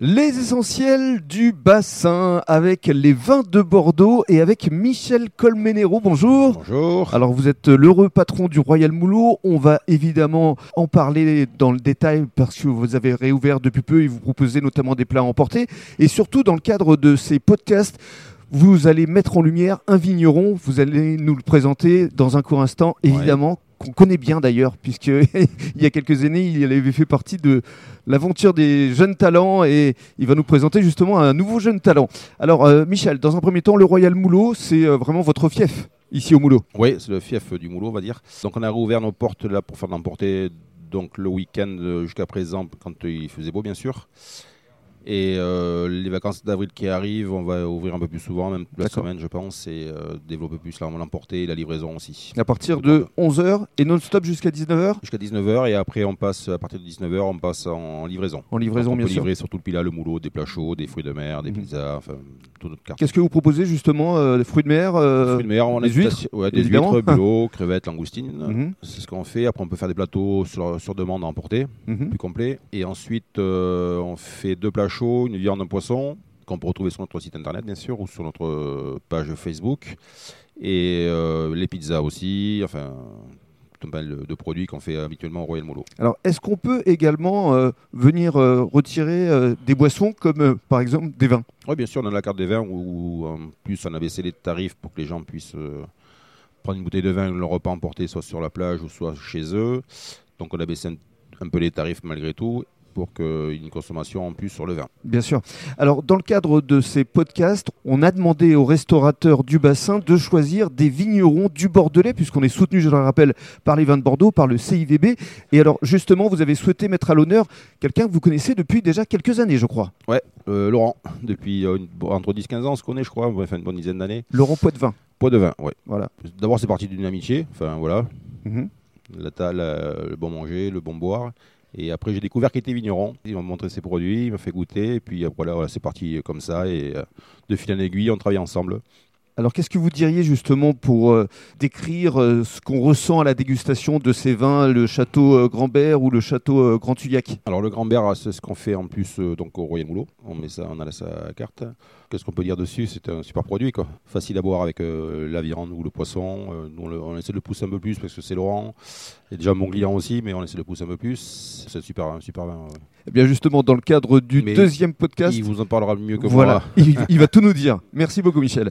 Les essentiels du bassin avec les vins de Bordeaux et avec Michel Colmenero. Bonjour. Bonjour. Alors vous êtes l'heureux patron du Royal Moulot. On va évidemment en parler dans le détail parce que vous avez réouvert depuis peu et vous proposez notamment des plats à emporter. Et surtout dans le cadre de ces podcasts, vous allez mettre en lumière un vigneron. Vous allez nous le présenter dans un court instant, évidemment. qu'on connaît bien d'ailleurs, puisque il y a quelques années, il avait fait partie de l'aventure des jeunes talents et il va nous présenter justement un nouveau jeune talent. Alors, euh, Michel, dans un premier temps, le Royal Moulot, c'est euh, vraiment votre fief ici au Moulot. Oui, c'est le fief du Moulot, on va dire. Donc on a rouvert nos portes là pour faire l'emporter donc le week-end euh, jusqu'à présent quand il faisait beau bien sûr. Et euh, les vacances d'avril qui arrivent, on va ouvrir un peu plus souvent, même la semaine je pense, et euh, développer plus l'emporter et la livraison aussi. À partir de 11h et non-stop jusqu'à 19h Jusqu'à 19h et après on passe, à partir de 19h, on passe en, livraison. en livraison, Donc, on bien peut sûr. livrer sur tout le pila, le moulot, des plats chauds, des fruits de mer, des Mhm. pizzas, enfin toute notre carte. Qu'est-ce que vous proposez justement euh, Des fruits de mer euh, Fruits de mer, on a des huîtres, ouais, des évidemment. huîtres, bulots, crevettes, langoustines. mhm, C'est ce qu'on fait. Après, on peut faire des plateaux sur, sur demande à emporter, mhm. plus complet. Et ensuite, on fait deux plats chauds, une viande, un poisson, qu'on peut retrouver sur notre site internet, bien sûr, ou sur notre euh, page Facebook. Et euh, les pizzas aussi, enfin, tout un panel de, produits qu'on fait habituellement au Royal Molo. Alors, est-ce qu'on peut également euh, venir euh, retirer des boissons comme par exemple des vins? Oui, bien sûr, on a la carte des vins où, en plus, on a baissé les tarifs pour que les gens puissent prendre une bouteille de vin, le repas emporté, soit sur la plage ou soit chez eux. Donc, on a baissé un, un peu les tarifs malgré tout pour qu'il y ait une consommation en plus sur le vin. Bien sûr. Alors, dans le cadre de ces podcasts, on a demandé aux restaurateurs du bassin de choisir des vignerons du Bordelais, puisqu'on est soutenu, je le rappelle, par les vins de Bordeaux, par le CIVB. Et alors, justement, vous avez souhaité mettre à l'honneur quelqu'un que vous connaissez depuis déjà quelques années, je crois. Euh, Laurent, depuis euh, entre 10-15 ans, on se connaît, je crois, enfin une bonne dizaine d'années. Laurent Poitvin. Poids de vin, ouais. Voilà. D'abord, c'est parti d'une amitié, enfin voilà, Mhm. la la- le bon manger, le bon boire. Et après, j'ai découvert qu'il était vigneron. Il m'a montré ses produits, il m'a fait goûter. Et puis après, là, voilà, c'est parti comme ça. Et euh, de fil en aiguille, on travaille ensemble. Alors, qu'est-ce que vous diriez justement pour euh, décrire euh, ce qu'on ressent à la dégustation de ces vins, le château euh, Grand-Bert ou le château euh, Grand Tuyac Alors, le Grand-Bert, c'est ce qu'on fait en plus donc au Royal Moulot. On met ça, on a sa carte. Qu'est-ce qu'on peut dire dessus? C'est un super produit, quoi. Facile à boire avec la viande ou le poisson. Nous, on, le- on essaie de le pousser un peu plus parce que c'est Laurent. Il est déjà mon client aussi, mais on essaie de le pousser un peu plus. C'est super, un super vin. Eh bien, justement, dans le cadre du Mais deuxième podcast, Il vous en parlera mieux que voilà, moi. il, il va tout nous dire. Merci beaucoup, Michel.